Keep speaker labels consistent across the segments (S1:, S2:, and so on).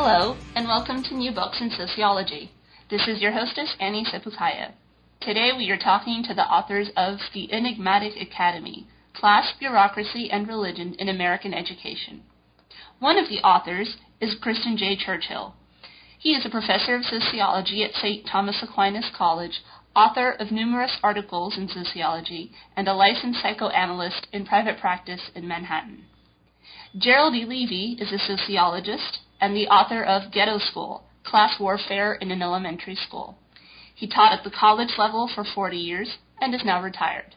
S1: Hello, and welcome to New Books in Sociology. This is your hostess, Annie Sepukaya. Today we are talking to the authors of The Enigmatic Academy, Class, Bureaucracy, and Religion in American Education. One of the authors is Christian J. Churchill. He is a professor of sociology at St. Thomas Aquinas College, author of numerous articles in sociology, and a licensed psychoanalyst in private practice in Manhattan. Gerald E. Levy is a sociologist and the author of Ghetto School, Class Warfare in an Elementary School. He taught at the college level for 40 years and is now retired.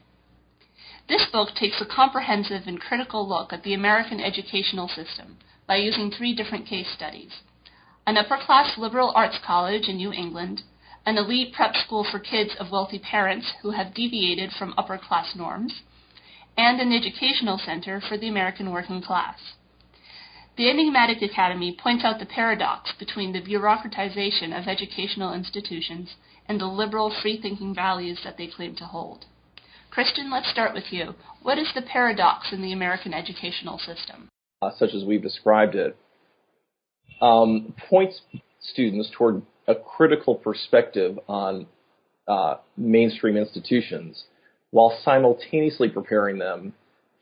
S1: This book takes a comprehensive and critical look at the American educational system by using three different case studies. An upper-class liberal arts college in New England, an elite prep school for kids of wealthy parents who have deviated from upper-class norms, and an educational center for the American working class. The Enigmatic Academy points out the paradox between the bureaucratization of educational institutions and the liberal, free-thinking values that they claim to hold. Christian, let's start with you. What is the paradox in the American educational system?
S2: Uh, such as we've described it, um, points students toward a critical perspective on uh, mainstream institutions while simultaneously preparing them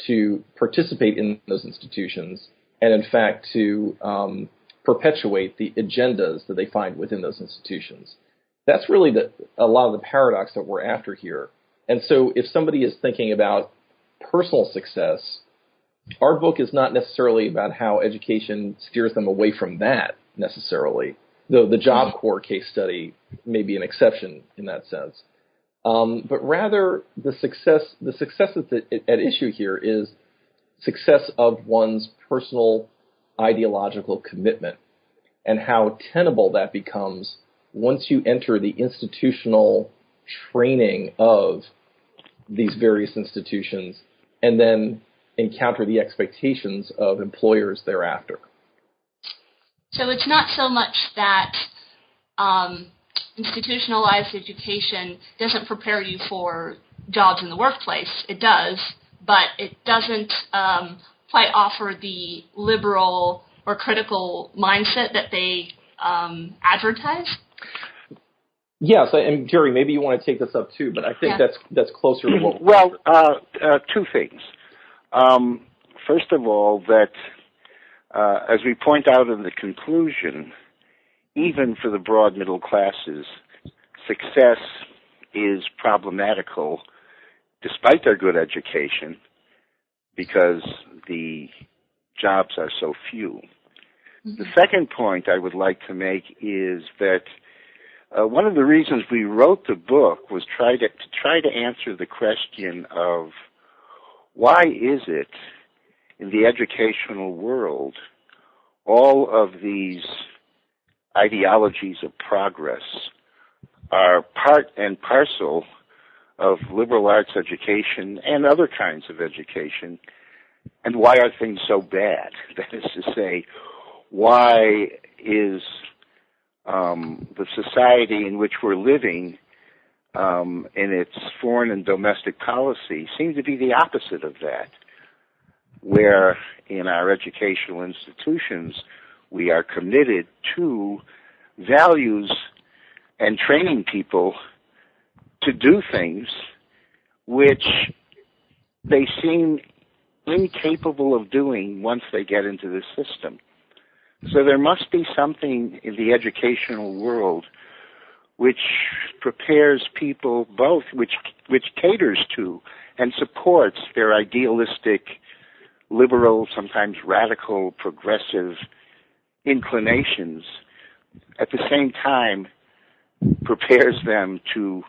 S2: to participate in those institutions and, in fact, to um, perpetuate the agendas that they find within those institutions. That's really the, a lot of the paradox that we're after here. And so, if somebody is thinking about personal success, our book is not necessarily about how education steers them away from that necessarily, though the Job Corps case study may be an exception in that sense. Um, but rather, the success the success at, the, at issue here is success of one's personal ideological commitment and how tenable that becomes once you enter the institutional training of these various institutions and then encounter the expectations of employers thereafter.
S1: So it's not so much that um, institutionalized education doesn't prepare you for jobs in the workplace. It does, but it doesn't um, quite offer the liberal or critical mindset that they um, advertise.
S2: Yes, and Jerry, maybe you want to take this up too, but I think yeah. that's that's closer to what.
S3: Well, uh, uh, two things. Um, first of all, that uh, as we point out in the conclusion, even for the broad middle classes, success is problematical despite their good education because the jobs are so few. Mm-hmm. The second point I would like to make is that uh, one of the reasons we wrote the book was try to, to try to answer the question of why is it in the educational world all of these ideologies of progress are part and parcel of liberal arts education and other kinds of education. And why are things so bad? That is to say, why is um, the society in which we're living um, in its foreign and domestic policy seem to be the opposite of that, where in our educational institutions we are committed to values and training people to do things which they seem incapable of doing once they get into the system. So there must be something in the educational world which prepares people both, which which caters to and supports their idealistic, liberal, sometimes radical, progressive inclinations. At the same time, prepares them to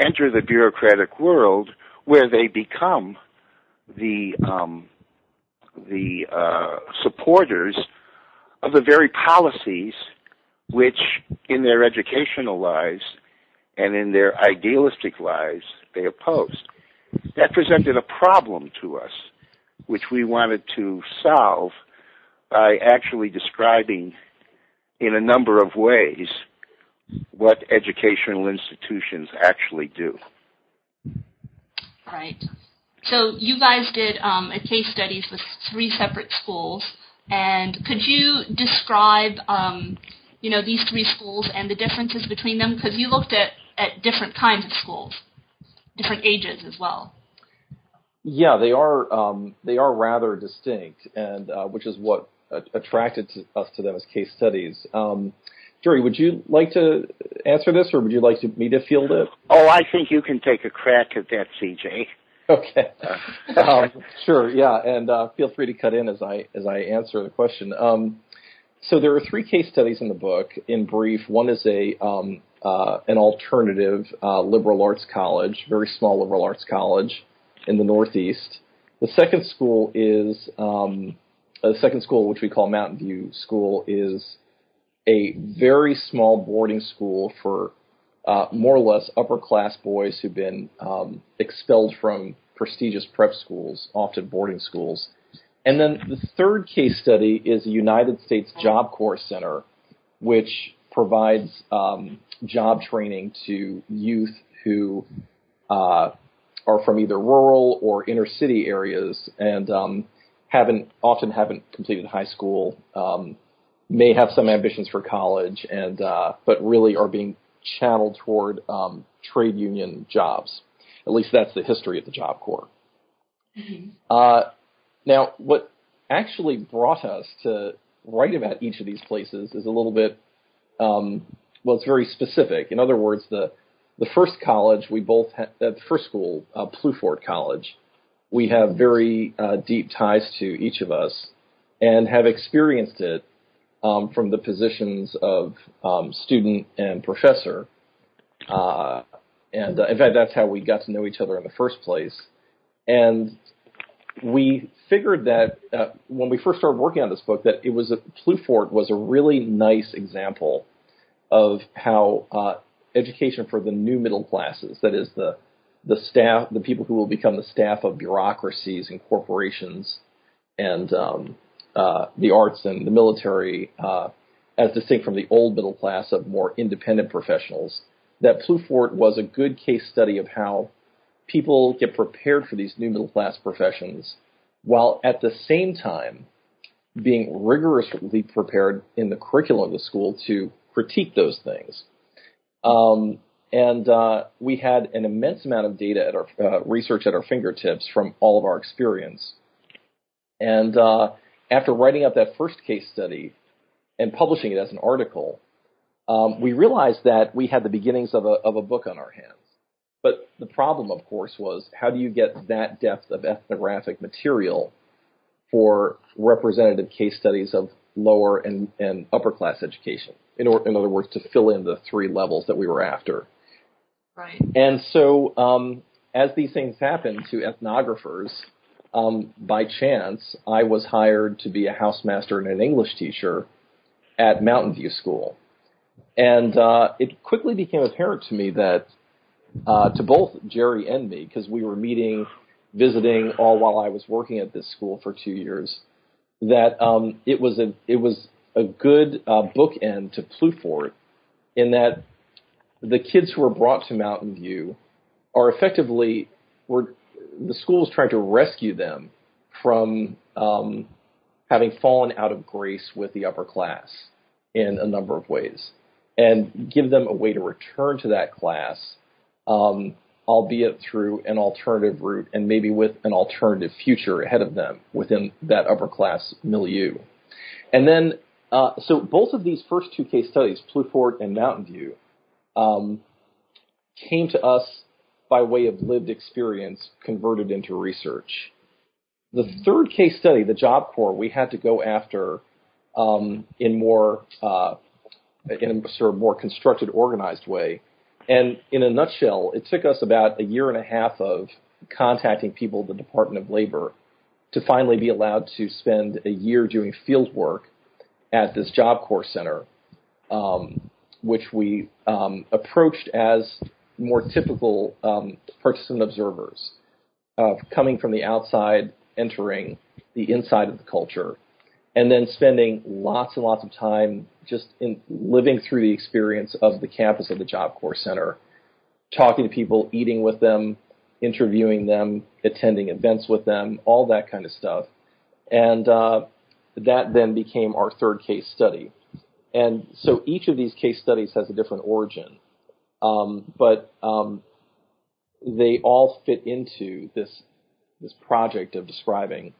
S3: enter the bureaucratic world where they become the um, the uh, supporters of the very policies which, in their educational lives and in their idealistic lives, they opposed. That presented a problem to us, which we wanted to solve by actually describing in a number of ways what educational institutions actually do.
S1: Right. So you guys did um, a case studies with three separate schools. And could you describe, um, you know, these three schools and the differences between them? Because you looked at, at different kinds of schools, different ages as well.
S2: Yeah, they are um, they are rather distinct, and uh, which is what attracted to us to them as case studies. Um, Jerry, would you like to answer this, or would you like to, me to field it?
S3: Oh, I think you can take a crack at that, CJ.
S2: Okay. um, sure. Yeah, and uh, feel free to cut in as I as I answer the question. Um, so there are three case studies in the book. In brief, one is a um, uh, an alternative uh, liberal arts college, very small liberal arts college in the Northeast. The second school is um, the second school, which we call Mountain View School, is a very small boarding school for uh, more or less upper class boys who've been um, expelled from prestigious prep schools, often boarding schools. And then the third case study is the United States Job Corps Center, which provides um, job training to youth who uh, are from either rural or inner city areas and um, haven't often haven't completed high school, um, may have some ambitions for college, and uh, but really are being channeled toward um, trade union jobs. At least that's the history of the Job Corps. Mm-hmm. Uh, now, what actually brought us to write about each of these places is a little bit, um, well, it's very specific. In other words, the the first college we both had, uh, the first school, uh, Ploufort College, we have very uh, deep ties to each of us, and have experienced it um, from the positions of um, student and professor. Uh, and uh, in fact, that's how we got to know each other in the first place. And we figured that uh, when we first started working on this book, that it was a, Ploufort was a really nice example of how uh, education for the new middle classes, that is the the staff, the people who will become the staff of bureaucracies and corporations, and um, uh, the arts and the military, uh, as distinct from the old middle class of more independent professionals, that Ploufort was a good case study of how people get prepared for these new middle class professions while at the same time being rigorously prepared in the curriculum of the school to critique those things. Um, and uh, we had an immense amount of data at our uh, research at our fingertips from all of our experience. And uh, after writing up that first case study and publishing it as an article, um, we realized that we had the beginnings of a, of a book on our hands. But the problem, of course, was how do you get that depth of ethnographic material for representative case studies of lower and, and upper class education? In, or, in other words, to fill in the three levels that we were after.
S1: Right.
S2: And so, um, as these things happen to ethnographers, um, by chance, I was hired to be a housemaster and an English teacher at Mountain View School. And uh, it quickly became apparent to me that uh, to both Jerry and me, because we were meeting, visiting all while I was working at this school for two years, that um, it was a it was a good uh, bookend to Ploufort in that the kids who were brought to Mountain View are effectively were the school is trying to rescue them from um, having fallen out of grace with the upper class in a number of ways, and give them a way to return to that class, um, albeit through an alternative route and maybe with an alternative future ahead of them within that upper class milieu. And then, uh, so both of these first two case studies, Ploufort and Mountain View, um, came to us by way of lived experience converted into research. The third case study, the Job Corps, we had to go after um, in more uh, in a sort of more constructed, organized way. And in a nutshell, it took us about a year and a half of contacting people at the Department of Labor to finally be allowed to spend a year doing field work at this Job Corps Center, um, which we um, approached as more typical um, participant observers of coming from the outside, entering the inside of the culture, and then spending lots and lots of time just in living through the experience of the campus of the Job Corps Center, talking to people, eating with them, interviewing them, attending events with them, all that kind of stuff. And uh, that then became our third case study. And so each of these case studies has a different origin, um, but um, they all fit into this this project of describing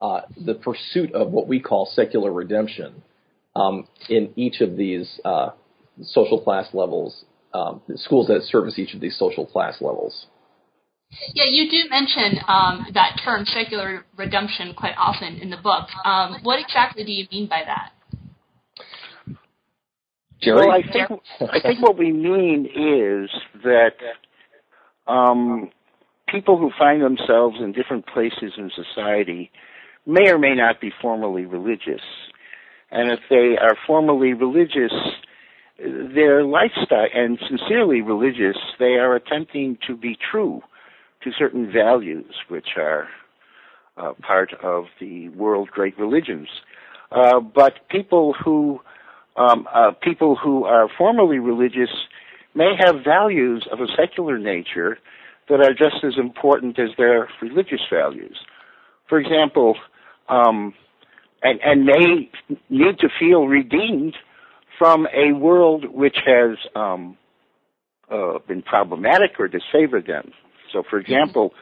S2: uh, the pursuit of what we call secular redemption um, in each of these uh, social class levels, um, schools that service each of these social class levels.
S1: Yeah, you do mention um, that term secular redemption quite often in the book. Um, what exactly do you mean by that?
S2: Jerry?
S3: Well, I think I think what we mean is that um, people who find themselves in different places in society may or may not be formally religious, and if they are formally religious, their lifestyle and sincerely religious, they are attempting to be true to certain values which are uh, part of the world great religions. Uh, but people who um, uh, people who are formally religious may have values of a secular nature that are just as important as their religious values. For example, um, and, and may need to feel redeemed from a world which has um, uh, been problematic or disfavored them. So, for example,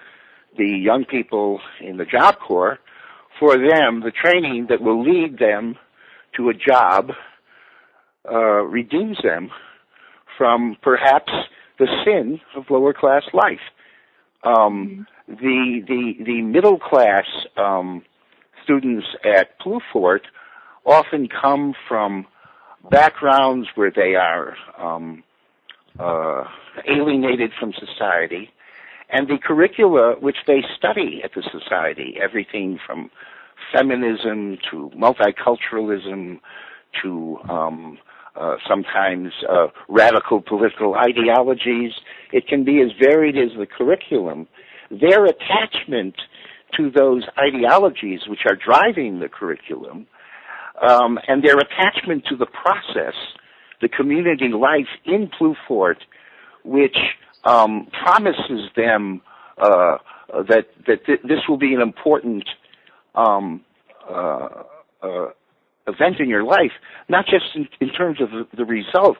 S3: the young people in the Job Corps, for them, the training that will lead them to a job uh, redeems them from perhaps the sin of lower class life. Um, the the the middle class um, students at Ploufort often come from backgrounds where they are um, uh, alienated from society, and the curricula which they study at the society, everything from feminism to multiculturalism to um, uh, sometimes uh, radical political ideologies. It can be as varied as the curriculum. Their attachment to those ideologies which are driving the curriculum um, and their attachment to the process, the community life in Ploufort, which um, promises them uh, that that th- this will be an important um, uh, uh, event in your life, not just in, in terms of the, result,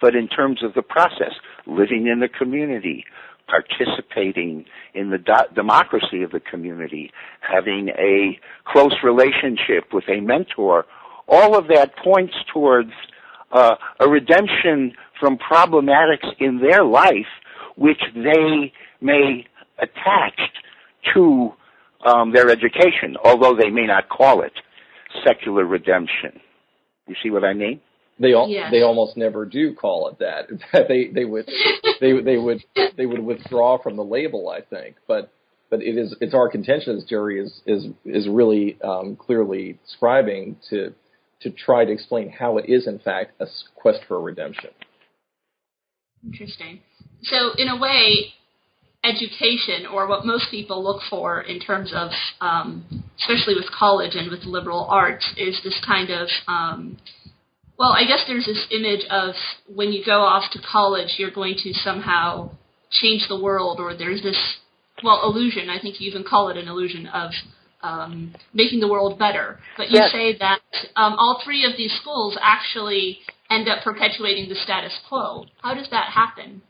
S3: but in terms of the process, living in the community, participating in the do- democracy of the community, having a close relationship with a mentor, all of that points towards uh, a redemption from problematics in their life which they may attach to um, their education, although they may not call it secular redemption. You see what I mean?
S2: They all,
S1: Yes.
S2: they almost never do call it that. they they would they they would they would withdraw from the label, I think. But but it is it's our contention, as Jerry is is is really um, clearly describing to to try to explain how it is in fact a quest for redemption.
S1: Interesting. So, in a way, education, or what most people look for in terms of, um, especially with college and with liberal arts, is this kind of, um, well, I guess there's this image of when you go off to college, you're going to somehow change the world, or there's this, well, illusion. I think you even call it an illusion of um, making the world better. But you
S3: Yes.
S1: say that um, all three of these schools actually end up perpetuating the status quo. How does that happen?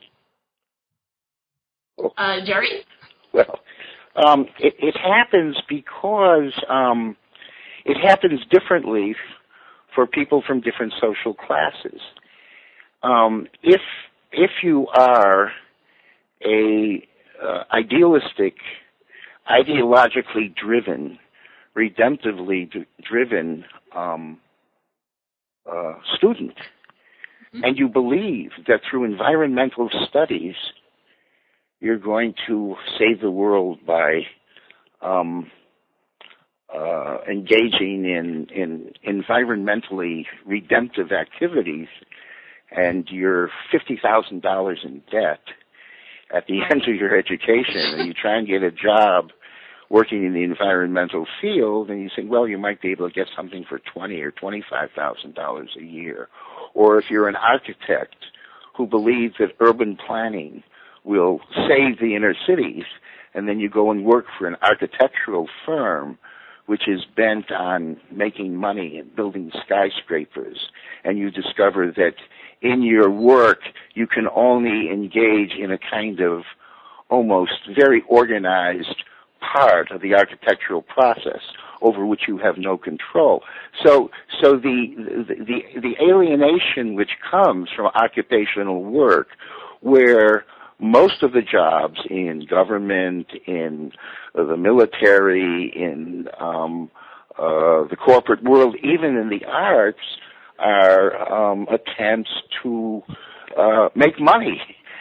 S1: Uh, Jerry?
S3: Well, um, it, it happens because um, it happens differently for people from different social classes. Um, if if you are a uh, idealistic, ideologically driven, redemptively d- driven um, uh, student, and you believe that through environmental studies you're going to save the world by um, uh, engaging in, in environmentally redemptive activities, and you're fifty thousand dollars in debt at the end of your education, and you try and get a job working in the environmental field, and you think, well, you might be able to get something for twenty or twenty-five thousand dollars a year, or if you're an architect who believes that urban planning will save the inner cities, and then you go and work for an architectural firm which is bent on making money and building skyscrapers, and you discover that in your work you can only engage in a kind of almost very organized part of the architectural process over which you have no control. So, so the, the, the alienation which comes from occupational work where most of the jobs in government, in the military, in um, uh, the corporate world, even in the arts, are um, attempts to uh, make money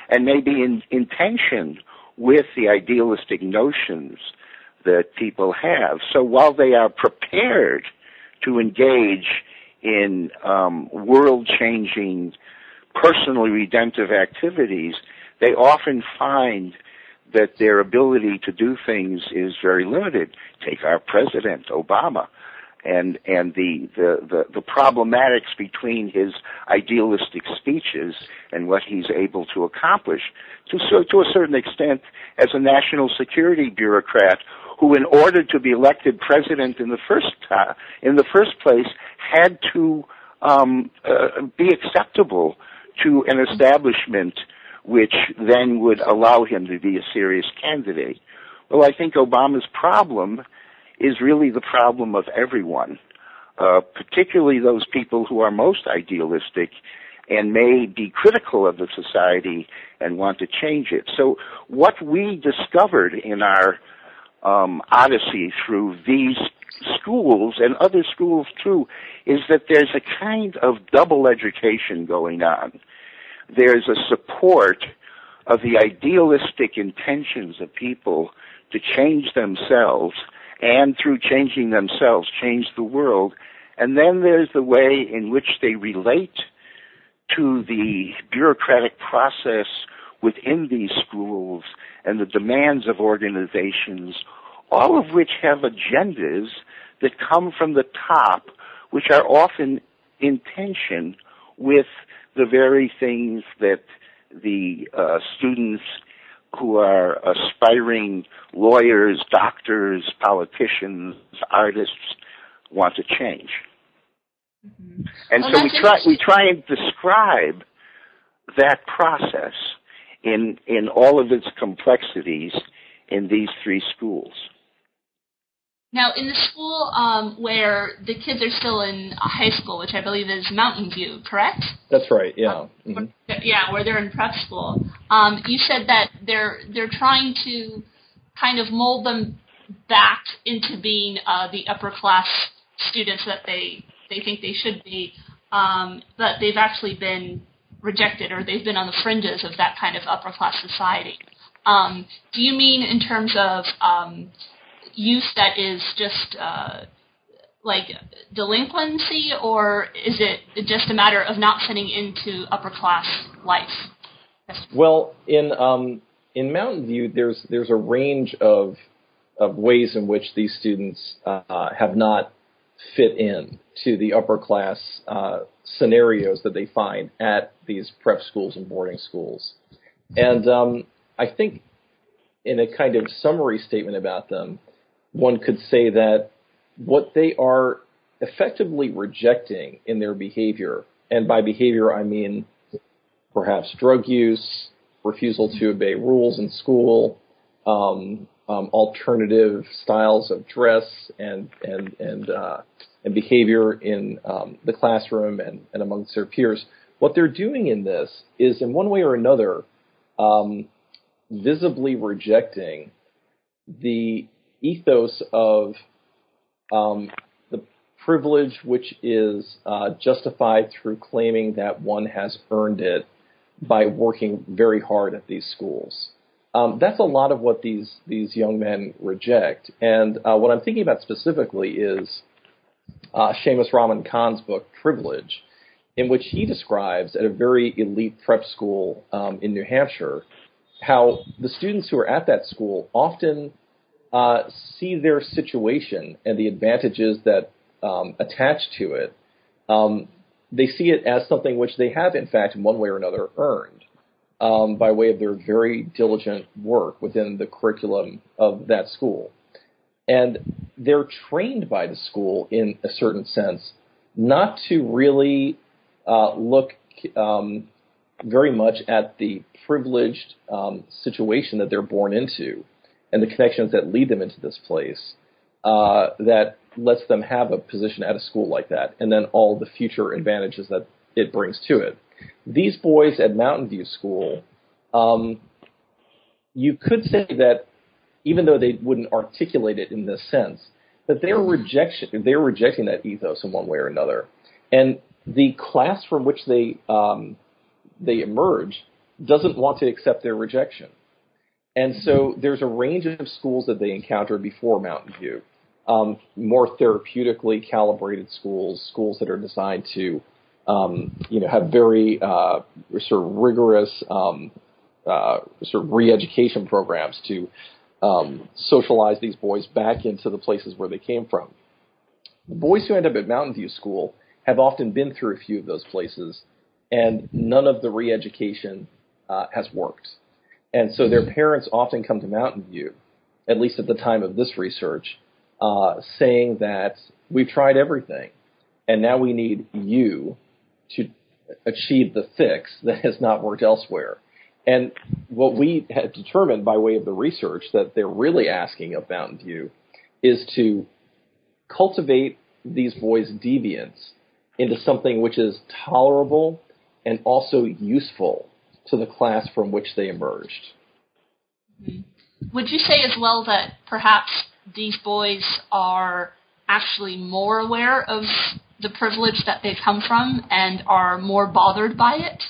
S3: and maybe in, in tension with the idealistic notions that people have. So while they are prepared to engage in um, world-changing, personally redemptive activities, they often find that their ability to do things is very limited. Take our president, Obama, and and the the the, the problematics between his idealistic speeches and what he's able to accomplish. To so to a certain extent, as a national security bureaucrat who, in order to be elected president in the first uh, in the first place, had to um, uh, be acceptable to an establishment which then would allow him to be a serious candidate. Well, I think Obama's problem is really the problem of everyone, uh, particularly those people who are most idealistic and may be critical of the society and want to change it. So what we discovered in our um, odyssey through these schools and other schools too is that there's a kind of double education going on there's a support of the idealistic intentions of people to change themselves and through changing themselves change the world. And then there's the way in which they relate to the bureaucratic process within these schools and the demands of organizations, all of which have agendas that come from the top, which are often in tension with the very things that the uh, students who are aspiring lawyers, doctors, politicians, artists want to change. Mm-hmm. And well, so we try we try and describe that process in in all of its complexities in these three schools.
S1: Now, in the school um, where the kids are still in high school, which I believe is Mountain View, correct?
S2: That's right. Yeah.
S1: Mm-hmm. Yeah, where they're in prep school. Um, you said that they're they're trying to kind of mold them back into being uh, the upper class students that they they think they should be, um, but they've actually been rejected or they've been on the fringes of that kind of upper class society. Um, do you mean in terms of um, use that is just uh, like delinquency, or is it just a matter of not fitting into upper class life?
S2: Well, in um, in Mountain View, there's there's a range of of ways in which these students uh, have not fit in to the upper class uh, scenarios that they find at these prep schools and boarding schools. And um, I think, in a kind of summary statement about them, one could say that what they are effectively rejecting in their behavior, and by behavior I mean perhaps drug use, refusal to obey rules in school, um, um, alternative styles of dress and and and uh, and behavior in um, the classroom and, and amongst their peers. What they're doing in this is, in one way or another, um, visibly rejecting the ethos of um, the privilege which is uh, justified through claiming that one has earned it by working very hard at these schools. Um, that's a lot of what these these young men reject. And uh, what I'm thinking about specifically is uh, Shamus Rahman Khan's book Privilege, in which he describes at a very elite prep school um, in New Hampshire how the students who are at that school often uh, see their situation and the advantages that um, attach to it, um, they see it as something which they have, in fact, in one way or another, earned um, by way of their very diligent work within the curriculum of that school. and they're trained by the school in a certain sense not to really uh, look um, very much at the privileged um, situation that they're born into and the connections that lead them into this place uh, that lets them have a position at a school like that, and then all the future advantages that it brings to it. These boys at Mountain View School, um, you could say that even though they wouldn't articulate it in this sense, that they're rejection they're rejecting that ethos in one way or another, and the class from which they um, they emerge doesn't want to accept their rejection. And so there's a range of schools that they encounter before Mountain View. Um, more therapeutically calibrated schools, schools that are designed to, um, you know, have very uh, sort of rigorous um, uh, sort of re-education programs to um, socialize these boys back into the places where they came from. The boys who end up at Mountain View School have often been through a few of those places, and none of the re-education uh, has worked. And so their parents often come to Mountain View, at least at the time of this research, uh, saying that we've tried everything, and now we need you to achieve the fix that has not worked elsewhere. And what we had determined by way of the research that they're really asking of Mountain View is to cultivate these boys' deviance into something which is tolerable and also useful to the class from which they emerged.
S1: Mm-hmm. Would you say as well that perhaps these boys are actually more aware of the privilege that they come from and are more bothered by it?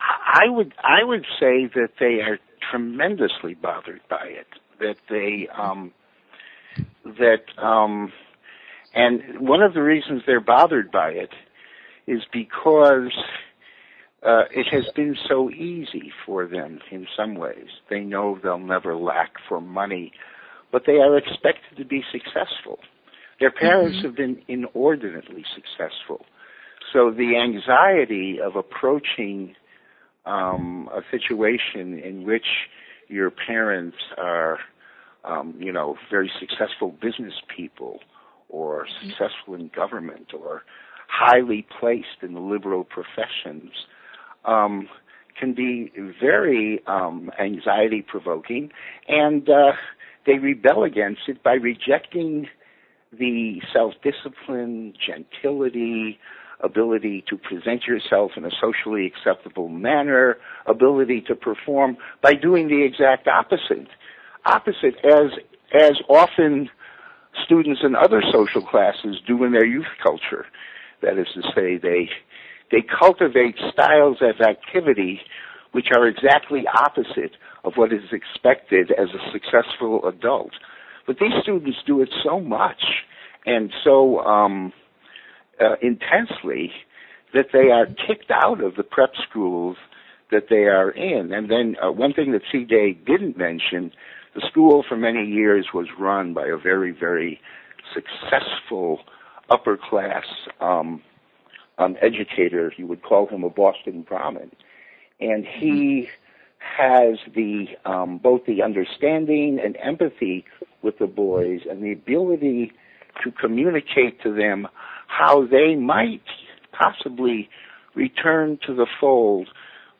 S3: I would I would say that they are tremendously bothered by it. That they um, that um, and one of the reasons they're bothered by it is because uh, it has been so easy for them in some ways. They know they'll never lack for money, but they are expected to be successful. Their parents mm-hmm. have been inordinately successful. So the anxiety of approaching um, a situation in which your parents are, um, you know, very successful business people or successful in government or highly placed in the liberal professions um, can be very um, anxiety provoking, and uh, they rebel against it by rejecting the self discipline, gentility, ability to present yourself in a socially acceptable manner, ability to perform by doing the exact opposite. Opposite as as often students in other social classes do in their youth culture. That is to say, they they cultivate styles of activity which are exactly opposite of what is expected as a successful adult. But these students do it so much and so um, uh, intensely that they are kicked out of the prep schools that they are in. And then uh, one thing that CJ didn't mention, the school for many years was run by a very, very successful upper class um, um, educator. You would call him a Boston Brahmin, and he has the um, both the understanding and empathy with the boys and the ability to communicate to them how they might possibly return to the fold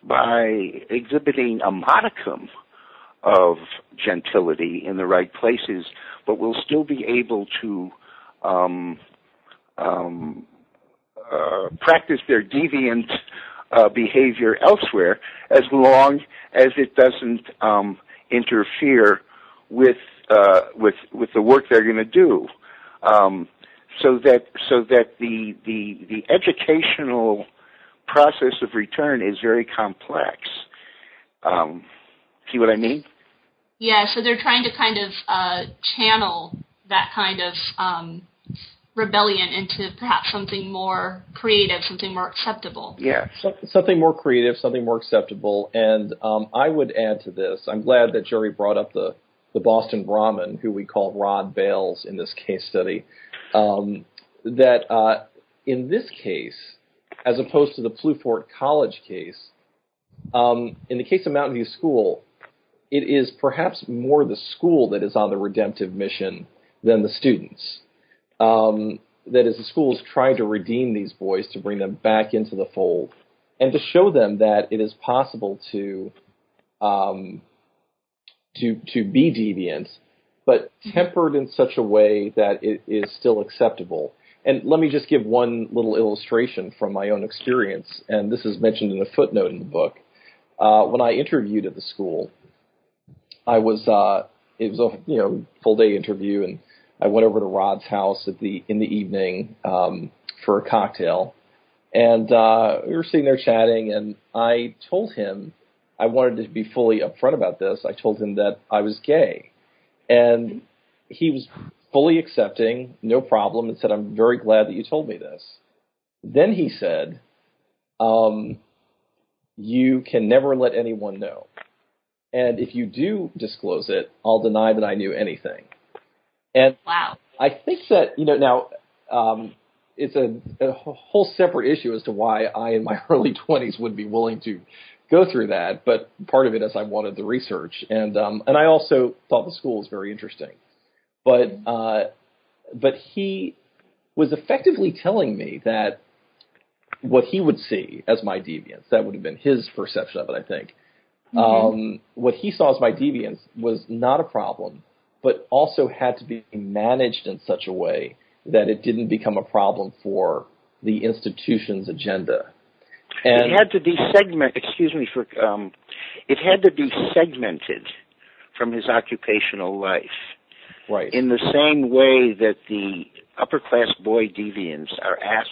S3: by exhibiting a modicum of gentility in the right places, but will still be able to um, um, uh, practice their deviant uh, behavior elsewhere, as long as it doesn't um, interfere with uh, with with the work they're going to do. Um, so that so that the the the educational process of return is very complex. Um, see what I mean?
S1: Yeah. So they're trying to kind of uh, channel that kind of um, rebellion into perhaps something more creative, something more acceptable.
S3: Yeah,
S2: so, something more creative, something more acceptable. And um, I would add to this. I'm glad that Jerry brought up the the Boston Brahmin, who we call Rod Bales in this case study. Um, that uh, in this case, as opposed to the Ploufort College case, um, in the case of Mountain View School, it is perhaps more the school that is on the redemptive mission than the students. Um, that is, the school is trying to redeem these boys to bring them back into the fold and to show them that it is possible to um, to to be deviant, but tempered in such a way that it is still acceptable. And let me just give one little illustration from my own experience, and this is mentioned in a footnote in the book. Uh, when I interviewed at the school, I was uh, it was a you know full day interview, and I went over to Rod's house at the in the evening um, for a cocktail, and uh, we were sitting there chatting, and I told him I wanted to be fully upfront about this. I told him that I was gay, and he was fully accepting, no problem, and said, "I'm very glad that you told me this." Then he said, um, "You can never let anyone know, and if you do disclose it, I'll deny that I knew anything." And
S1: wow,
S2: I think that you know now. Um, it's a, a whole separate issue as to why I, in my early 20s, would be willing to go through that. But part of it is I wanted the research, and um, and I also thought the school was very interesting. But uh, but he was effectively telling me that what he would see as my deviance, that would have been his perception of it, I think. Mm-hmm. Um, what he saw as my deviance was not a problem, but also had to be managed in such a way that it didn't become a problem for the institution's agenda.
S3: And it had to be segment. Excuse me for. Um, it had to be segmented from his occupational life.
S2: Right.
S3: In the same way that the upper class boy deviants are asked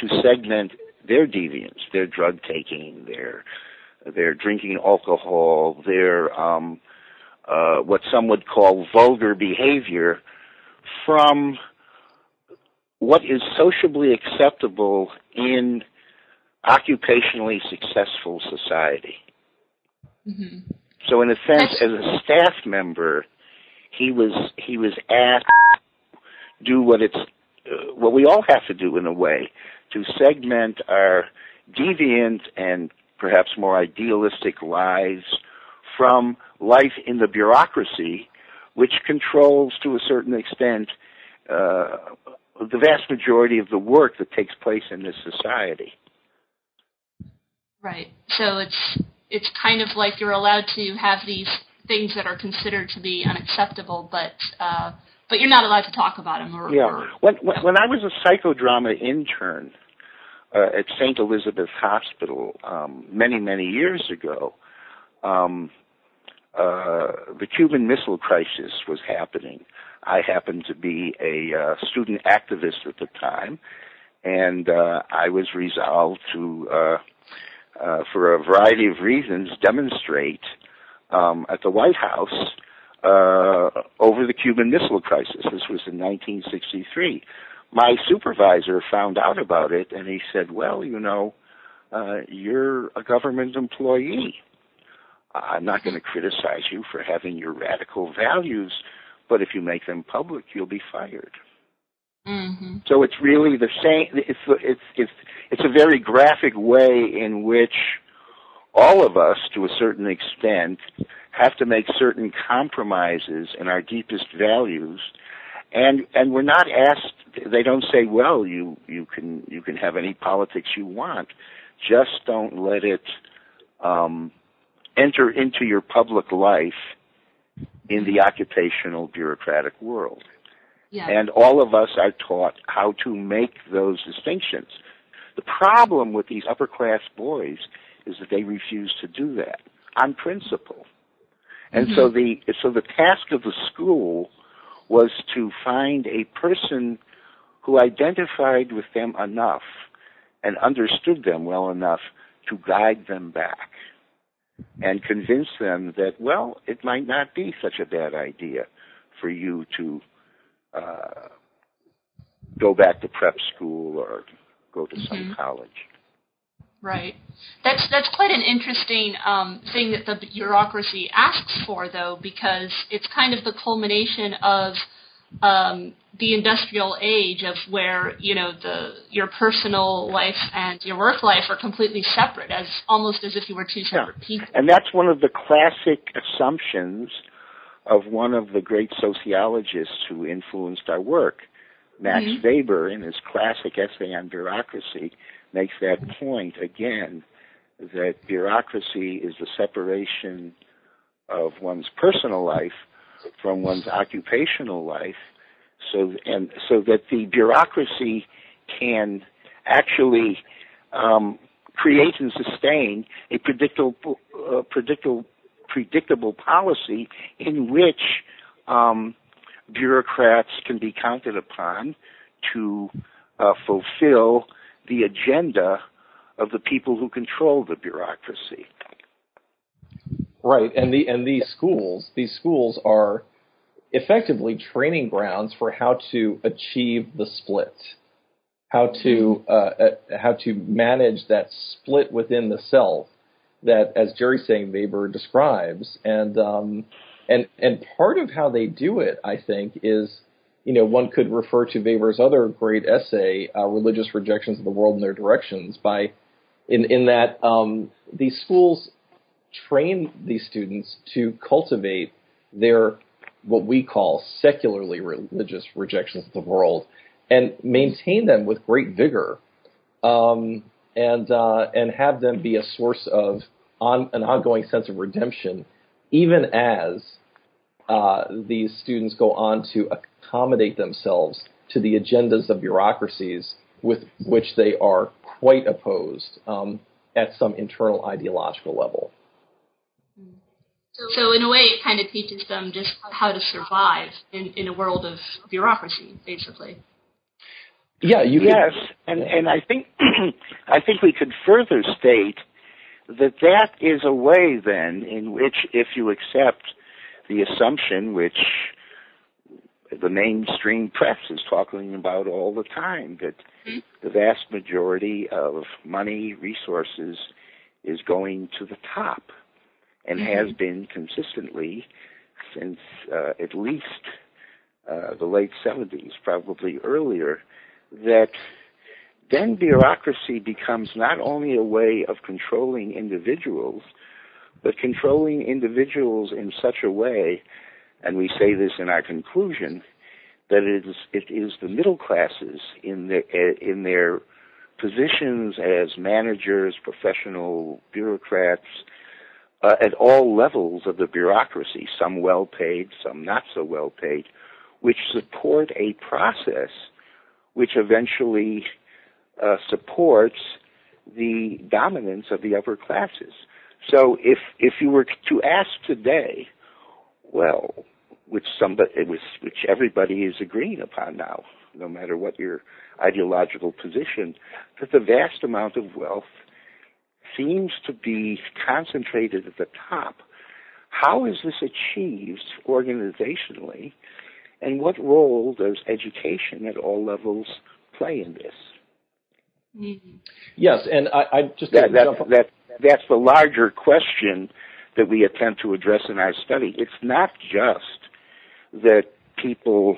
S3: to segment their deviance, their drug taking, their their drinking alcohol, their um, uh, what some would call vulgar behavior, from what is sociably acceptable in occupationally successful society. Mm-hmm. So, in a sense, as a staff member, he was he was asked to do what it's uh, what we all have to do in a way to segment our deviant and perhaps more idealistic lives from life in the bureaucracy, which controls to a certain extent uh, the vast majority of the work that takes place in this society.
S1: Right. So it's it's kind of like you're allowed to have these things that are considered to be unacceptable, but uh, but you're not allowed to talk about them. Or,
S3: yeah.
S1: Or,
S3: when, when when I was a psychodrama intern uh, at St. Elizabeth Hospital um, many many years ago, um, uh, the Cuban Missile Crisis was happening. I happened to be a uh, student activist at the time, and uh, I was resolved to, uh, uh, for a variety of reasons, demonstrate um, at the White House uh, over the Cuban Missile Crisis. This was in 1963. My supervisor found out about it, and he said, "Well, you know, uh, you're a government employee." I'm not going to criticize you for having your radical values, but if you make them public, you'll be fired.
S1: Mm-hmm.
S3: So it's really the same. It's it's it's it's a very graphic way in which all of us, to a certain extent, have to make certain compromises in our deepest values, and and we're not asked. They don't say, "Well, you you can you can have any politics you want, just don't let it." Um, enter into your public life in the occupational bureaucratic world.
S1: Yeah.
S3: And all of us are taught how to make those distinctions. The problem with these upper class boys is that they refuse to do that on principle. And mm-hmm. so the so the task of the school was to find a person who identified with them enough and understood them well enough to guide them back and convince them that, well, it might not be such a bad idea for you to uh, go back to prep school or go to some mm-hmm. college.
S1: Right. That's that's quite an interesting um, thing that the bureaucracy asks for, though, because it's kind of the culmination of um, the industrial age of where you know the your personal life and your work life are completely separate, as almost as if you were two separate
S3: yeah.
S1: people.
S3: And that's one of the classic assumptions of one of the great sociologists who influenced our work, Max
S1: mm-hmm.
S3: Weber, in his classic essay on bureaucracy, makes that point again that bureaucracy is the separation of one's personal life from one's occupational life so and so that the bureaucracy can actually um, create and sustain a predictable uh, predictable predictable policy in which um, bureaucrats can be counted upon to uh, fulfill the agenda of the people who control the bureaucracy.
S2: Right, and the and these schools, these schools are effectively training grounds for how to achieve the split, how to uh, uh, how to manage that split within the self that, as Jerry saying, Weber describes, and um, and and part of how they do it, I think, is you know one could refer to Weber's other great essay, uh, "Religious Rejections of the World and Their Directions," by in in that um, these schools train these students to cultivate their what we call secularly religious rejections of the world and maintain them with great vigor um, and uh, and have them be a source of on, an ongoing sense of redemption, even as uh, these students go on to accommodate themselves to the agendas of bureaucracies with which they are quite opposed um, at some internal ideological level.
S1: So in a way, it kind of teaches them just how to survive in, in a world of bureaucracy, basically.
S2: Yeah, you
S3: yes, and and I think I think we could further state that that is a way then in which, if you accept the assumption which the mainstream press is talking about all the time that mm-hmm. the vast majority of money resources is going to the top and mm-hmm. has been consistently since uh, at least uh, the late 70s, probably earlier, that then bureaucracy becomes not only a way of controlling individuals, but controlling individuals in such a way, and we say this in our conclusion, that it is, it is the middle classes in their, in their positions as managers, professional bureaucrats, uh, at all levels of the bureaucracy, some well paid, some not so well paid, which support a process which eventually uh, supports the dominance of the upper classes. So if if you were to ask today, well, which somebody which, which everybody is agreeing upon now, no matter what your ideological position, that the vast amount of wealth seems to be concentrated at the top. How is this achieved organizationally? And what role does education at all levels play in this?
S2: Mm-hmm. Yes, and I, I just
S3: that, that, that, that's the larger question that we attempt to address in our study. It's not just that people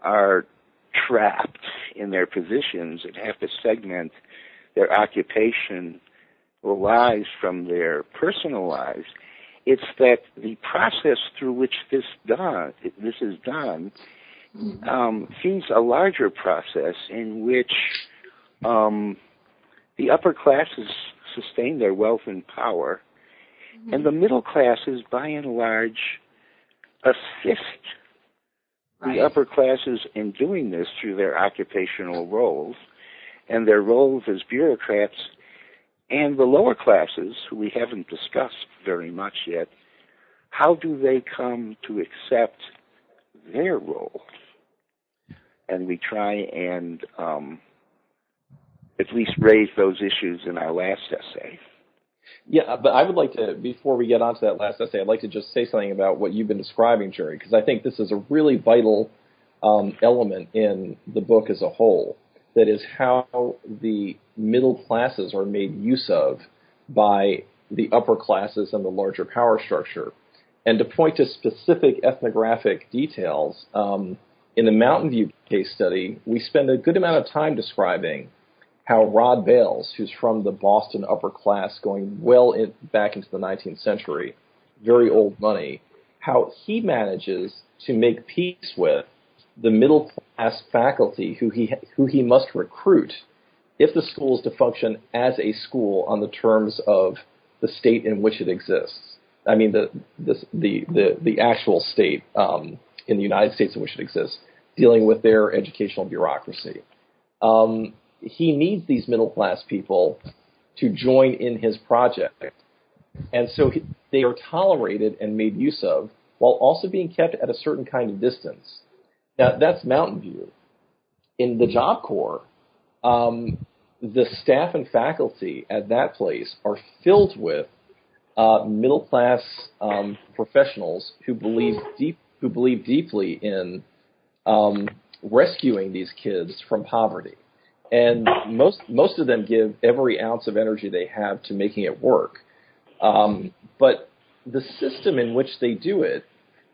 S3: are trapped in their positions and have to segment their occupation lives from their personal lives. It's that the process through which this done this is done um, seems a larger process in which um, the upper classes sustain their wealth and power, mm-hmm. and the middle classes, by and large, assist right. the upper classes in doing this through their occupational roles, and their roles as bureaucrats and the lower classes, who we haven't discussed very much yet, how do they come to accept their role? And we try and um, at least raise those issues in our last essay.
S2: Yeah, but I would like to, before we get on to that last essay, I'd like to just say something about what you've been describing, Jerry, because I think this is a really vital um, element in the book as a whole that is how the middle classes are made use of by the upper classes and the larger power structure. And to point to specific ethnographic details, um, in the Mountain View case study, we spend a good amount of time describing how Rod Bales, who's from the Boston upper class going well in, back into the 19th century, very old money, how he manages to make peace with the middle class faculty who he who he must recruit if the school is to function as a school on the terms of the state in which it exists. I mean the the the the, the actual state um, in the United States in which it exists, dealing with their educational bureaucracy. Um, he needs these middle class people to join in his project, and so he, they are tolerated and made use of while also being kept at a certain kind of distance. Now, that's Mountain View. In the Job Corps, um, the staff and faculty at that place are filled with uh, middle class um, professionals who believe deep, who believe deeply in um, rescuing these kids from poverty, and most most of them give every ounce of energy they have to making it work. Um, but the system in which they do it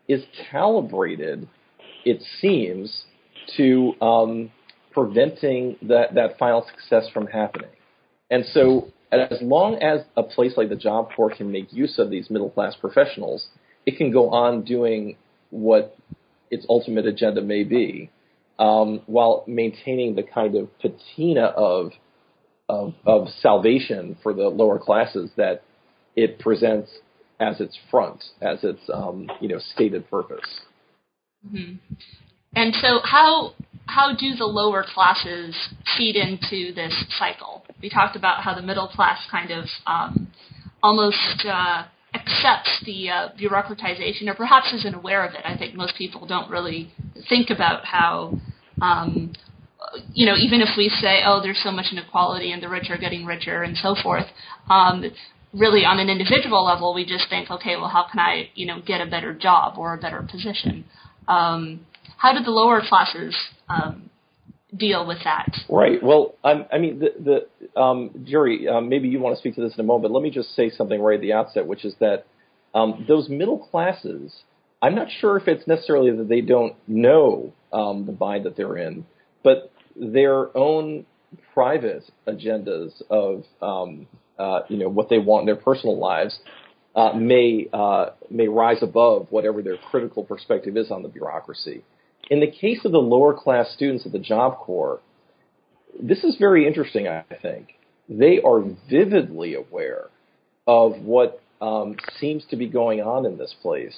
S2: is calibrated, it seems, to um, preventing that, that final success from happening. And so, as long as a place like the Job Corps can make use of these middle class professionals, it can go on doing what its ultimate agenda may be, um, while maintaining the kind of patina of, of, of salvation for the lower classes that it presents as its front, as its um, you know stated purpose.
S1: Mm-hmm. And so, how how do the lower classes feed into this cycle? We talked about how the middle class kind of um, almost uh, accepts the uh, bureaucratization, or perhaps isn't aware of it. I think most people don't really think about how. Um, you know, even if we say, oh, there's so much inequality and the rich are getting richer and so forth, um, really on an individual level, we just think, okay, well, how can I, you know, get a better job or a better position? Um, how did the lower classes um, deal with that?
S2: Right. Well, I'm, i mean, the, the um, Jerry, um, maybe you want to speak to this in a moment. Let me just say something right at the outset, which is that um, those middle classes. I'm not sure if it's necessarily that they don't know um, the bind that they're in, but their own private agendas of um, uh, you know what they want in their personal lives uh, may uh, may rise above whatever their critical perspective is on the bureaucracy. In the case of the lower class students at the Job Corps, this is very interesting. I think they are vividly aware of what um, seems to be going on in this place,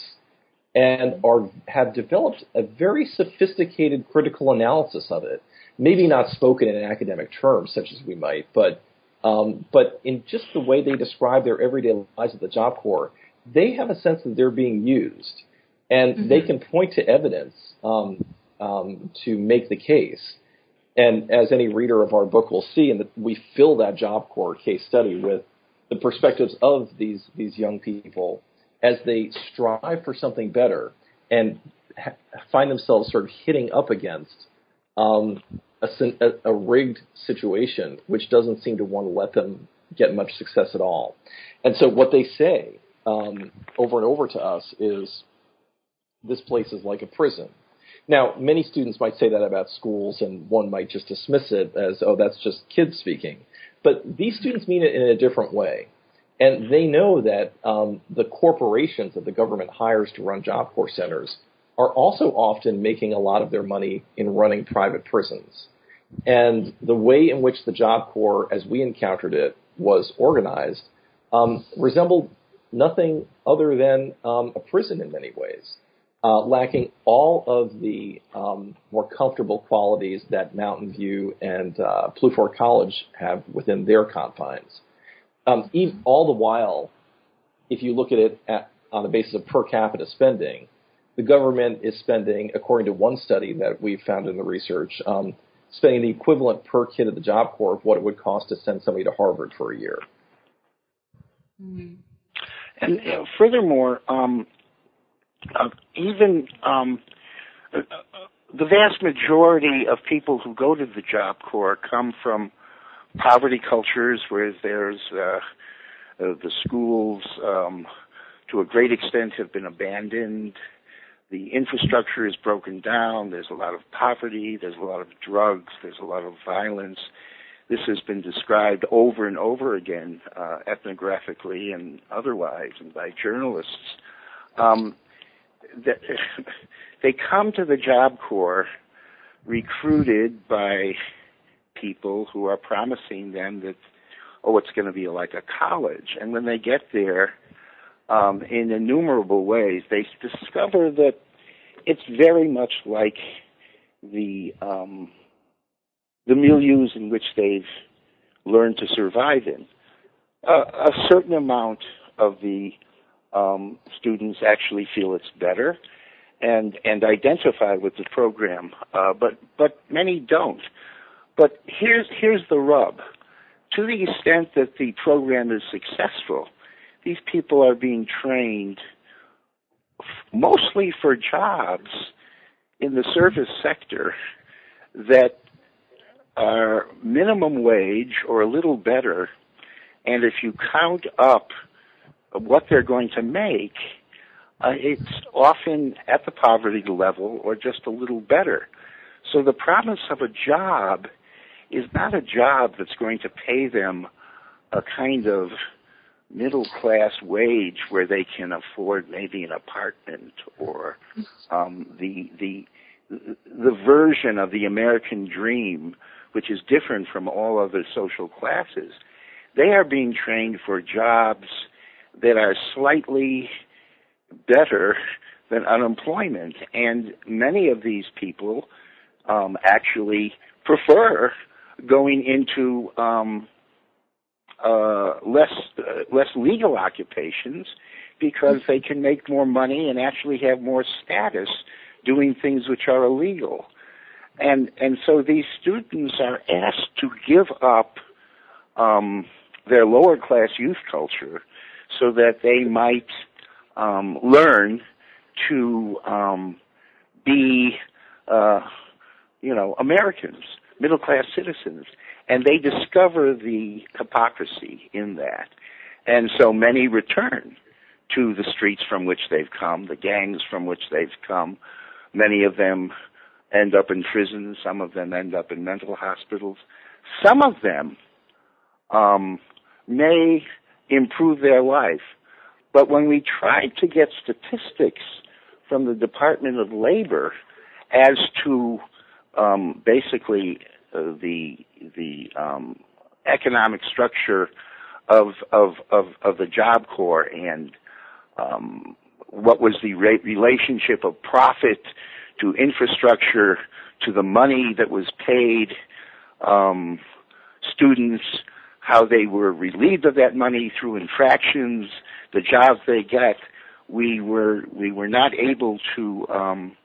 S2: and are have developed a very sophisticated critical analysis of it. Maybe not spoken in academic terms, such as we might, but um, but in just the way they describe their everyday lives at the Job Corps, they have a sense that they're being used, and mm-hmm. they can point to evidence um, um, to make the case. And as any reader of our book will see, and we fill that Job Corps case study with the perspectives of these these young people as they strive for something better and ha- find themselves sort of hitting up against um, a, a, rigged situation which doesn't seem to want to let them get much success at all. And so what they say um, over and over to us is this place is like a prison. Now, many students might say that about schools, and one might just dismiss it as, oh, that's just kids speaking. But these students mean it in a different way. And they know that um, the corporations that the government hires to run Job Corps centers are also often making a lot of their money in running private prisons. And the way in which the Job Corps, as we encountered it, was organized um, resembled nothing other than um, a prison in many ways, uh, lacking all of the um, more comfortable qualities that Mountain View and uh, College have within their confines. Um, even, all the while, if you look at it at, on the basis of per capita spending, the government is spending, according to one study that we found in the research, um, spending the equivalent per kid at the Job Corps of what it would cost to send somebody to Harvard for a year.
S3: Mm-hmm. And furthermore, um, uh, even um, uh, the vast majority of people who go to the Job Corps come from poverty cultures where there's uh, uh, the schools um, to a great extent have been abandoned the infrastructure is broken down. There's a lot of poverty. There's a lot of drugs. There's a lot of violence. This has been described over and over again, uh, ethnographically and otherwise, and by journalists. Um, they come to the Job Corps recruited by people who are promising them that, oh, it's going to be like a college. And when they get there, um, in innumerable ways, they discover that it's very much like the um, the milieux in which they've learned to survive in. Uh, a certain amount of the um, students actually feel it's better and and identify with the program, uh, but but many don't. But here's here's the rub: to the extent that the program is successful, these people are being trained mostly for jobs in the service sector that are minimum wage or a little better, and if you count up what they're going to make, uh, it's often at the poverty level or just a little better. So the promise of a job is not a job that's going to pay them a kind of middle class wage where they can afford maybe an apartment or um, the the the version of the American dream, which is different from all other social classes. They are being trained for jobs that are slightly better than unemployment, and many of these people um, actually prefer going into um, uh, less uh, less legal occupations because they can make more money and actually have more status doing things which are illegal. And and so these students are asked to give up um, their lower class youth culture so that they might um, learn to um, be, uh, you know, Americans, middle class citizens, and they discover the hypocrisy in that, and so many return to the streets from which they've come, the gangs from which they've come. Many of them end up in prison. Some of them end up in mental hospitals. Some of them um, may improve their life but when we tried to get statistics from the Department of Labor as to um, basically the the um, economic structure of, of of of the Job Corps and um, what was the re- relationship of profit to infrastructure to the money that was paid um, students, how they were relieved of that money through infractions, the jobs they get, we were we were not able to. Um,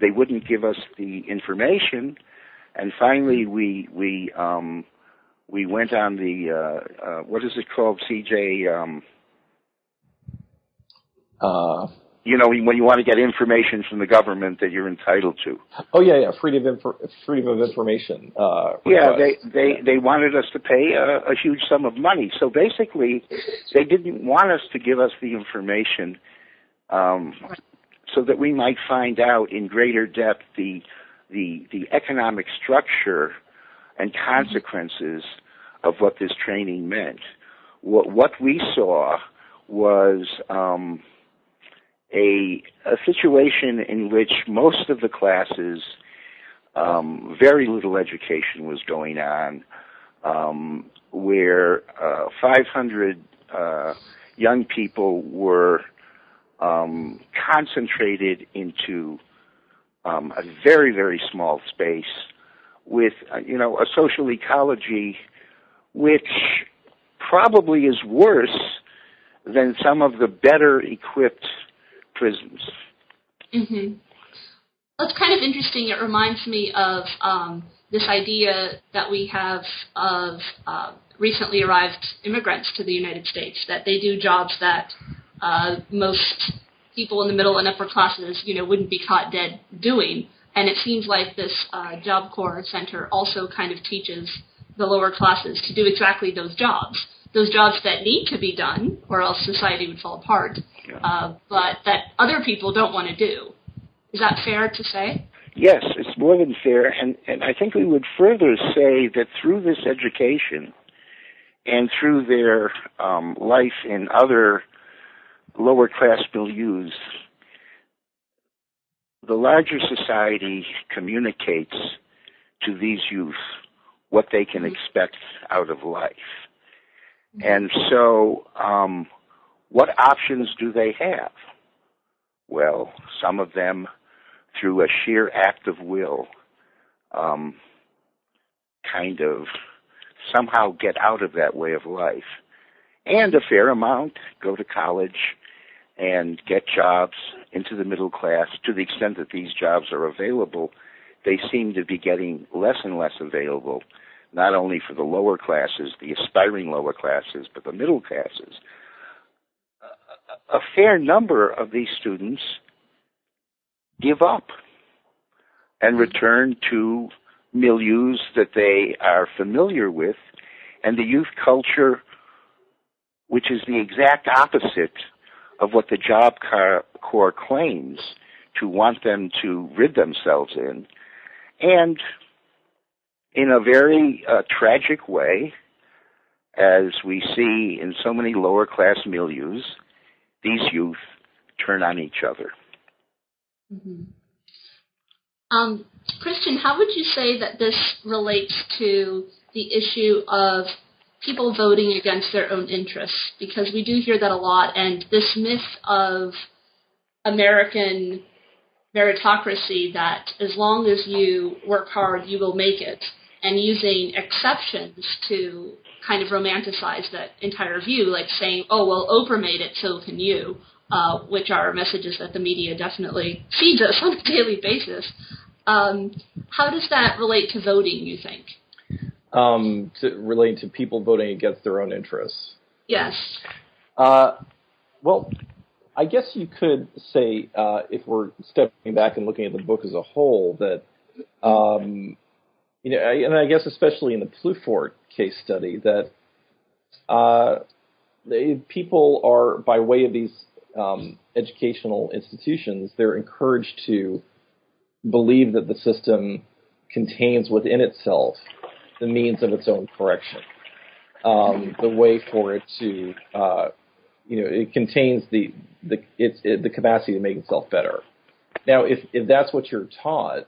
S3: they wouldn't give us the information, and finally we we um, we went on the uh, uh, what is it called, CJ? Um,
S2: uh,
S3: you know, when you want to get information from the government that you're entitled to.
S2: Oh yeah, yeah, freedom of infor- freedom of information. Uh,
S3: yeah, they they they wanted us to pay a, a huge sum of money. So basically, they didn't want us to give us the information, um, so that we might find out in greater depth the the the economic structure and consequences of what this training meant. What what we saw was. Um, a, a situation in which most of the classes, um, very little education was going on, um, where uh, 500 uh, young people were um, concentrated into um, a very, very small space with, uh, you know, a social ecology which probably is worse than some of the better equipped prisons.
S1: Mm-hmm. That's kind of interesting. It reminds me of um, this idea that we have of uh, recently arrived immigrants to the United States, that they do jobs that uh, most people in the middle and upper classes, you know, wouldn't be caught dead doing. And it seems like this uh, Job Corps Center also kind of teaches the lower classes to do exactly those jobs, those jobs that need to be done, or else society would fall apart uh, but that other people don't want to do. Is that fair to say?
S3: Yes, it's more than fair, and, and I think we would further say that through this education and through their um, life in other lower class milieus, the larger society communicates to these youth what they can expect out of life. And so, um, what options do they have? Well, some of them, through a sheer act of will, um, kind of somehow get out of that way of life. And a fair amount go to college and get jobs into the middle class to the extent that these jobs are available. They seem to be getting less and less available, not only for the lower classes, the aspiring lower classes, but the middle classes. A fair number of these students give up and return to milieus that they are familiar with and the youth culture, which is the exact opposite of what the Job Corps claims to want them to rid themselves in. And in a very uh, tragic way, as we see in so many lower class milieus, these youth turn on each other.
S1: Mm-hmm. Um, Christian, how would you say that this relates to the issue of people voting against their own interests? Because we do hear that a lot, and this myth of American meritocracy that as long as you work hard, you will make it, and using exceptions to kind of romanticize that entire view, like saying, oh, well, Oprah made it, so can you, uh, which are messages that the media definitely feeds us on a daily basis. Um, how does that relate to voting, you think?
S2: Um, to relate to people voting against their own interests.
S1: Yes.
S2: Uh, well, I guess you could say, uh, if we're stepping back and looking at the book as a whole, that, um, you know, and I guess especially in the Ploufort case study, that uh, they, people are, by way of these um, educational institutions, they're encouraged to believe that the system contains within itself the means of its own correction. Um, the way for it to, uh, you know, it contains the the it's it, the capacity to make itself better. Now, if if that's what you're taught,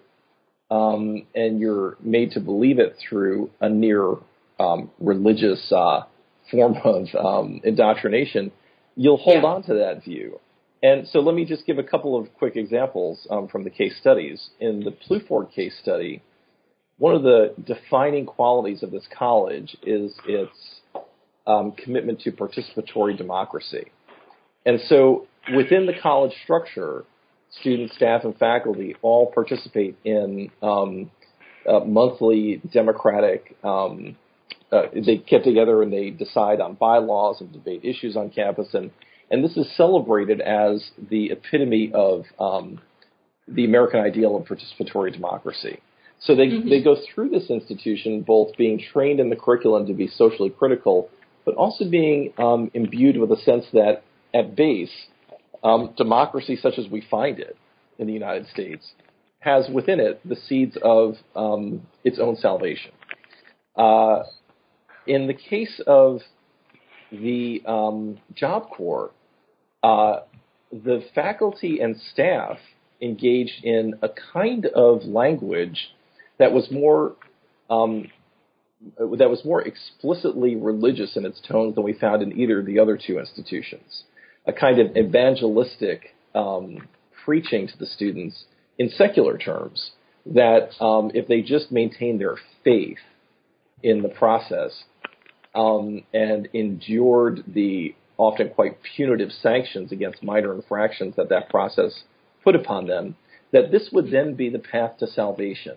S2: um, and you're made to believe it through a near um, religious uh, form of um, indoctrination, you'll hold yeah. on to that view. And so let me just give a couple of quick examples um, from the case studies. In the Ploufort case study, one of the defining qualities of this college is its um, commitment to participatory democracy. And so within the college structure, students, staff, and faculty all participate in um, monthly democratic. Um, uh, they get together and they decide on bylaws and debate issues on campus, and and this is celebrated as the epitome of um, the American ideal of participatory democracy. So they mm-hmm. they go through this institution both being trained in the curriculum to be socially critical, but also being um, imbued with a sense that at base, um, democracy such as we find it in the United States has within it the seeds of um, its own salvation. Uh, in the case of the um, Job Corps, uh, the faculty and staff engaged in a kind of language that was more um, that was more explicitly religious in its tones than we found in either of the other two institutions. A kind of evangelistic um, preaching to the students in secular terms that um, if they just maintain their faith in the process um, and endured the often quite punitive sanctions against minor infractions that that process put upon them, that this would then be the path to salvation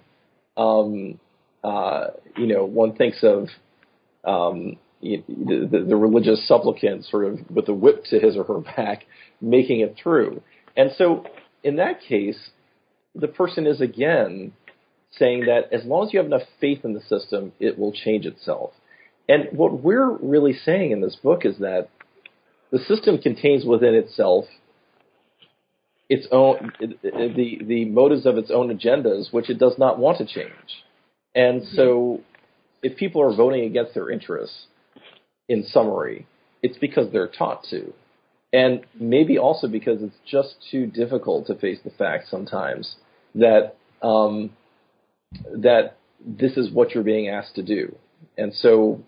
S2: um, uh, you know, one thinks of um, the, the, the, religious supplicant sort of with a whip to his or her back, making it through. And so, in that case, the person is again saying that as long as you have enough faith in the system, it will change itself. And what we're really saying in this book is that the system contains within itself its own the the motives of its own agendas, which it does not want to change. And so, if people are voting against their interests, in summary, it's because they're taught to, and maybe also because it's just too difficult to face the fact sometimes that um, that this is what you're being asked to do, and so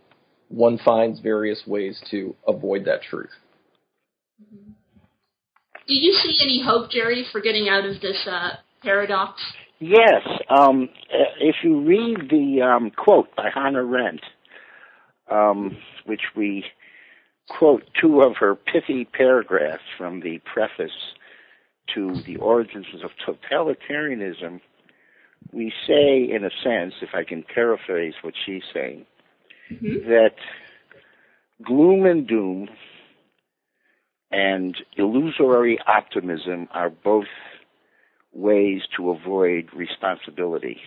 S2: one finds various ways to avoid that truth.
S1: Mm-hmm. Do you see any hope, Jerry, for getting out of this uh, paradox?
S3: Yes. Um, if you read the um, quote by Hannah Arendt, um, which we quote two of her pithy paragraphs from the preface to The Origins of Totalitarianism, we say, in a sense, if I can paraphrase what she's saying, mm-hmm. that gloom and doom and illusory optimism are both ways to avoid responsibility.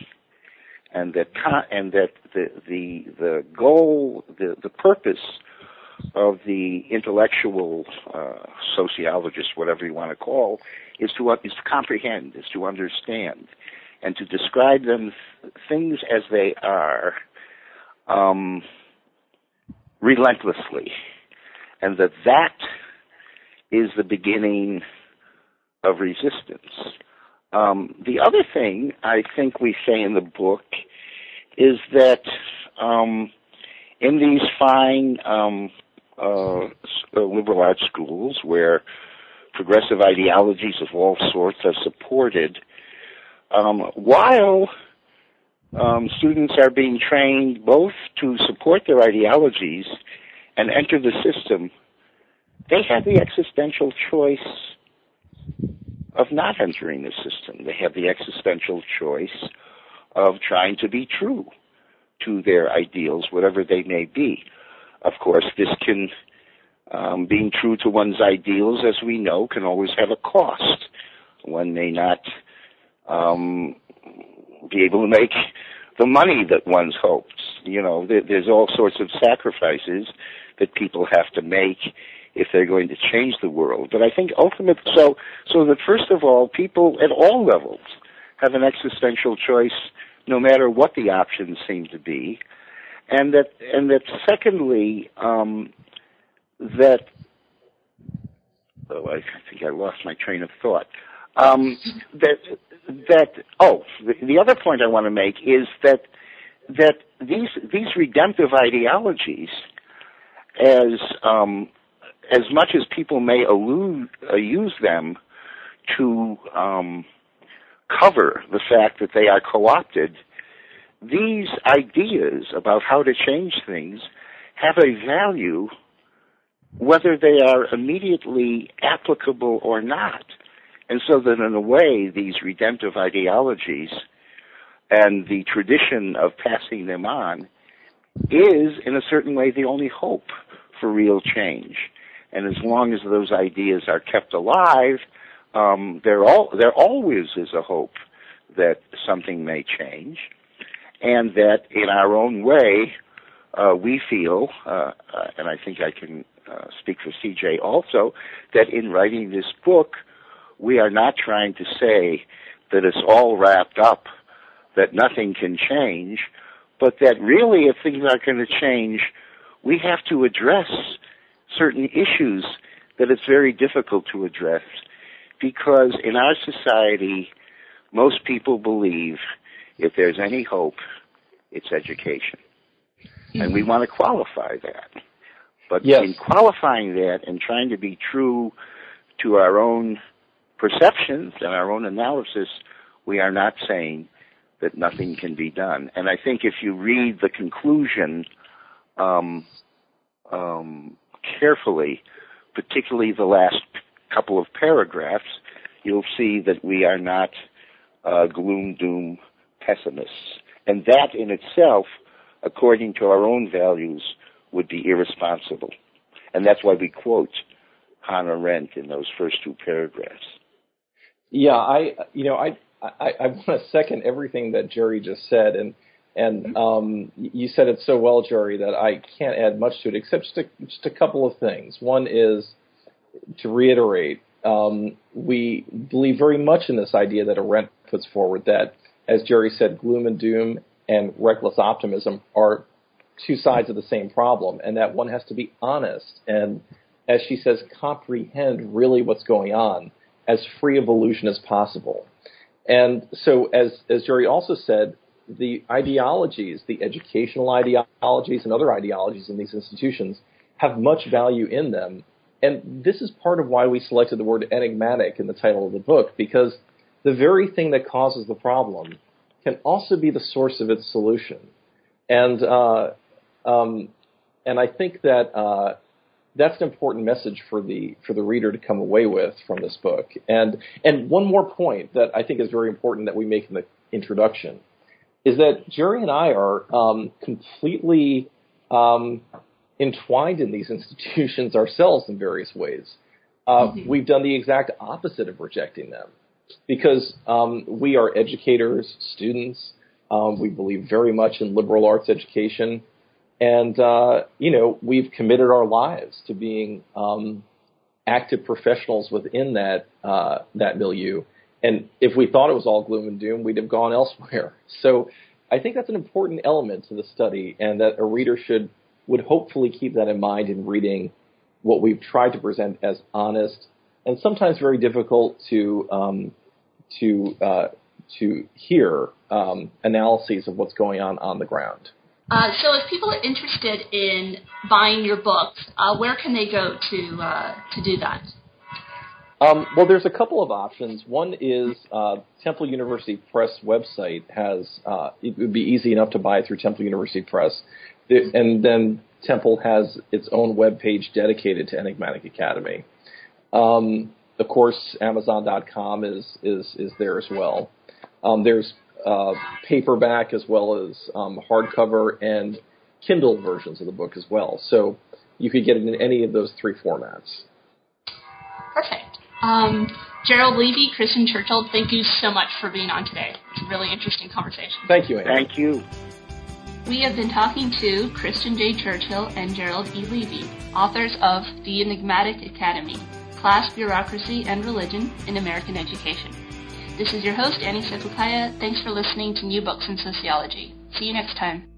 S3: And that and that the the the goal the the purpose of the intellectual uh, sociologist whatever you want to call is to is to comprehend is to understand and to describe them things as they are um, relentlessly. And that that is the beginning of resistance. Um, the other thing I think we say in the book is that um, in these fine um, uh, uh, liberal arts schools where progressive ideologies of all sorts are supported, um, while um, students are being trained both to support their ideologies and enter the system they have the existential choice of not entering the system. They have the existential choice of trying to be true to their ideals, whatever they may be. Of course, this can, um, being true to one's ideals, as we know, can always have a cost. One may not um, be able to make the money that one's hopes. You know, there, there's all sorts of sacrifices that people have to make if they're going to change the world. But I think ultimately, so so that first of all, people at all levels have an existential choice, no matter what the options seem to be, and that and that secondly, um, that oh, I think I lost my train of thought. Um, that that oh, the, the other point I want to make is that that these these redemptive ideologies as um, as much as people may allude, uh, use them to um, cover the fact that they are co-opted, these ideas about how to change things have a value whether they are immediately applicable or not. And so that in a way, these redemptive ideologies and the tradition of passing them on is, in a certain way, the only hope for real change. And as long as those ideas are kept alive, um, there, all, there always is a hope that something may change, and that in our own way, uh, we feel, uh, uh, and I think I can uh, speak for CJ also, that in writing this book, we are not trying to say that it's all wrapped up, that nothing can change, but that really, if things are going to change, we have to address certain issues that it's very difficult to address because in our society, most people believe if there's any hope, it's education. Mm-hmm. And we want to qualify that. But
S2: yes.
S3: in qualifying that and trying to be true to our own perceptions and our own analysis, we are not saying that nothing can be done. And I think if you read the conclusion um, um, carefully, particularly the last couple of paragraphs, you'll see that we are not uh, gloom doom pessimists. And that in itself, according to our own values, would be irresponsible. And that's why we quote Hannah Arendt in those first two paragraphs.
S2: Yeah, I, you know, I, I, I want to second everything that Jerry just said, and and um, you said it so well, Jerry, that I can't add much to it except just a, just a couple of things. One is to reiterate, um, we believe very much in this idea that Arendt puts forward that, as Jerry said, gloom and doom and reckless optimism are two sides of the same problem, and that one has to be honest and, as she says, comprehend really what's going on as free of illusion as possible. And so, as as Jerry also said, the ideologies, the educational ideologies, and other ideologies in these institutions have much value in them. And this is part of why we selected the word enigmatic in the title of the book, because the very thing that causes the problem can also be the source of its solution. And uh, um, and I think that uh, that's an important message for the for the reader to come away with from this book. And and one more point that I think is very important that we make in the introduction is that Jerry and I are um, completely um, entwined in these institutions ourselves in various ways. Uh, mm-hmm. We've done the exact opposite of rejecting them because um, we are educators, students. Um, we believe very much in liberal arts education, and uh, you know we've committed our lives to being um, active professionals within that uh, that milieu. And if we thought it was all gloom and doom, we'd have gone elsewhere. So I think that's an important element to the study, and that a reader should would hopefully keep that in mind in reading what we've tried to present as honest and sometimes very difficult to um, to uh, to hear um, analyses of what's going on on the ground.
S1: Uh, so, if people are interested in buying your books, uh, where can they go to uh, to do that?
S2: Um, well, there's a couple of options. One is uh, Temple University Press website has uh, it would be easy enough to buy through Temple University Press, and then Temple has its own web page dedicated to Enigmatic Academy. Um, of course, Amazon.com is is is there as well. Um, there's uh, paperback as well as um, hardcover and Kindle versions of the book as well. So you could get it in any of those three formats.
S1: Perfect. Um, Gerald Levy, Christian Churchill, thank you so much for being on today. It's a really interesting conversation.
S2: Thank you, Anne.
S3: Thank you.
S1: We have been talking to Christian J. Churchill and Gerald E. Levy, authors of The Enigmatic Academy Class, Bureaucracy, and Religion in American Education. This is your host, Annie Sepulkaya. Thanks for listening to New Books in Sociology. See you next time.